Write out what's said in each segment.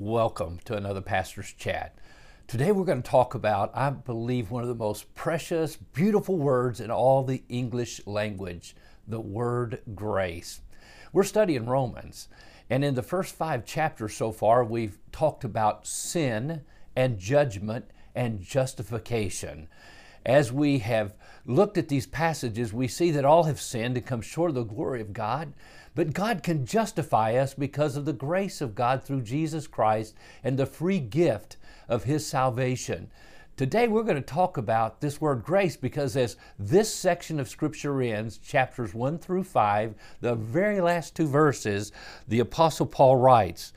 Welcome to another Pastor's Chat. Today we're going to talk about, I believe, one of the most precious, beautiful words in all the English language the word grace. We're studying Romans, and in the first five chapters so far, we've talked about sin and judgment and justification. As we have looked at these passages, we see that all have sinned and come short of the glory of God. But God can justify us because of the grace of God through Jesus Christ and the free gift of His salvation. Today we're going to talk about this word grace because as this section of Scripture ends, chapters 1 through 5, the very last two verses, the Apostle Paul writes,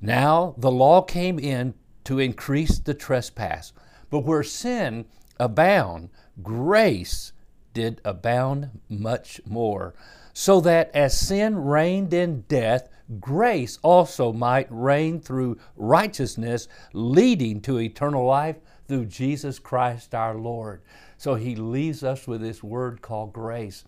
Now the law came in to increase the trespass, but where sin abound, grace did abound much more so that as sin reigned in death, grace also might reign through righteousness, leading to eternal life through Jesus Christ our Lord. So he leaves us with this word called grace.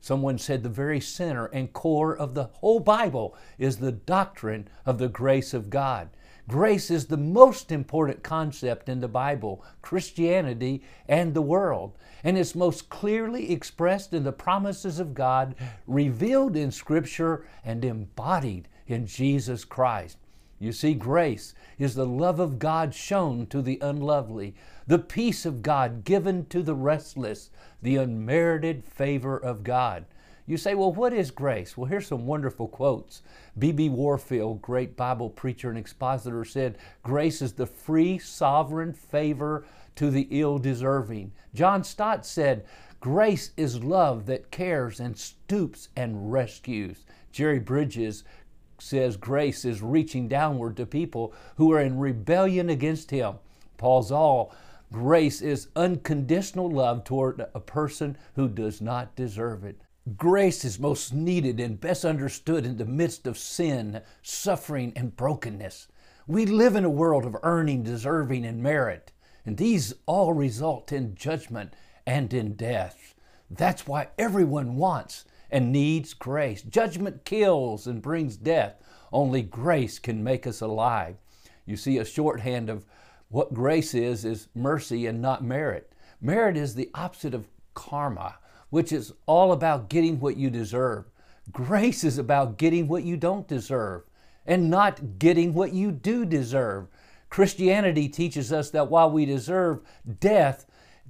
Someone said the very center and core of the whole Bible is the doctrine of the grace of God. Grace is the most important concept in the Bible, Christianity, and the world. And it's most clearly expressed in the promises of God, revealed in Scripture, and embodied in Jesus Christ. You see, grace is the love of God shown to the unlovely, the peace of God given to the restless, the unmerited favor of God. You say, well, what is grace? Well, here's some wonderful quotes. B.B. Warfield, great Bible preacher and expositor, said, Grace is the free, sovereign favor to the ill deserving. John Stott said, Grace is love that cares and stoops and rescues. Jerry Bridges says, Grace is reaching downward to people who are in rebellion against Him. Paul Zahl, grace is unconditional love toward a person who does not deserve it. Grace is most needed and best understood in the midst of sin, suffering, and brokenness. We live in a world of earning, deserving, and merit, and these all result in judgment and in death. That's why everyone wants and needs grace. Judgment kills and brings death. Only grace can make us alive. You see, a shorthand of what grace is is mercy and not merit. Merit is the opposite of karma which is all about getting what you deserve. Grace is about getting what you don't deserve and not getting what you do deserve. Christianity teaches us that while we deserve death,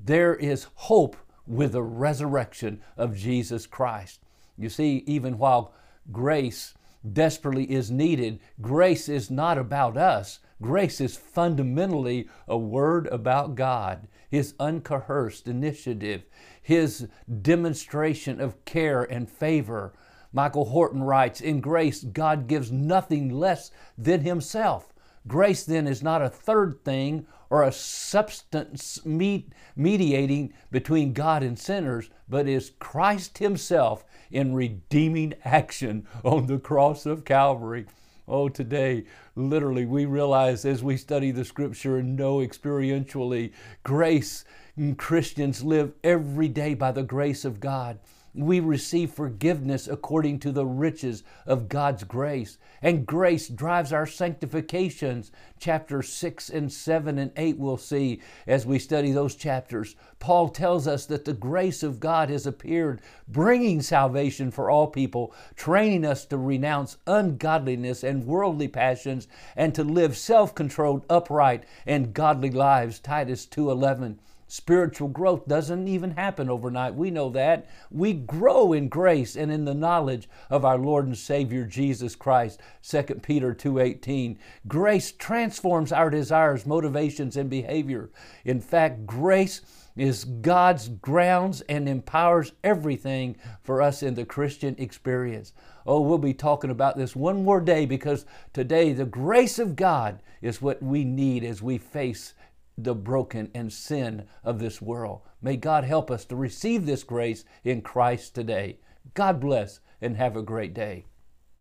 there is hope with the resurrection of Jesus Christ. You see, even while grace desperately is needed, grace is not about us. Grace is fundamentally a word about God, His uncoerced initiative, His demonstration of care and favor. Michael Horton writes In grace, God gives nothing less than Himself. Grace then is not a third thing or a substance mediating between God and sinners, but is Christ Himself in redeeming action on the cross of Calvary. Oh, today, literally, we realize as we study the scripture and know experientially, grace, mm, Christians live every day by the grace of God we receive forgiveness according to the riches of God's grace. And grace drives our sanctifications. Chapter 6 and 7 and 8 we'll see as we study those chapters. Paul tells us that the grace of God has appeared, bringing salvation for all people, training us to renounce ungodliness and worldly passions and to live self-controlled, upright, and godly lives. Titus 2:11. Spiritual growth doesn't even happen overnight. We know that. We grow in grace and in the knowledge of our Lord and Savior Jesus Christ. 2 Peter 2:18. Grace transforms our desires, motivations and behavior. In fact, grace is God's grounds and empowers everything for us in the Christian experience. Oh, we'll be talking about this one more day because today the grace of God is what we need as we face the broken and sin of this world. May God help us to receive this grace in Christ today. God bless and have a great day.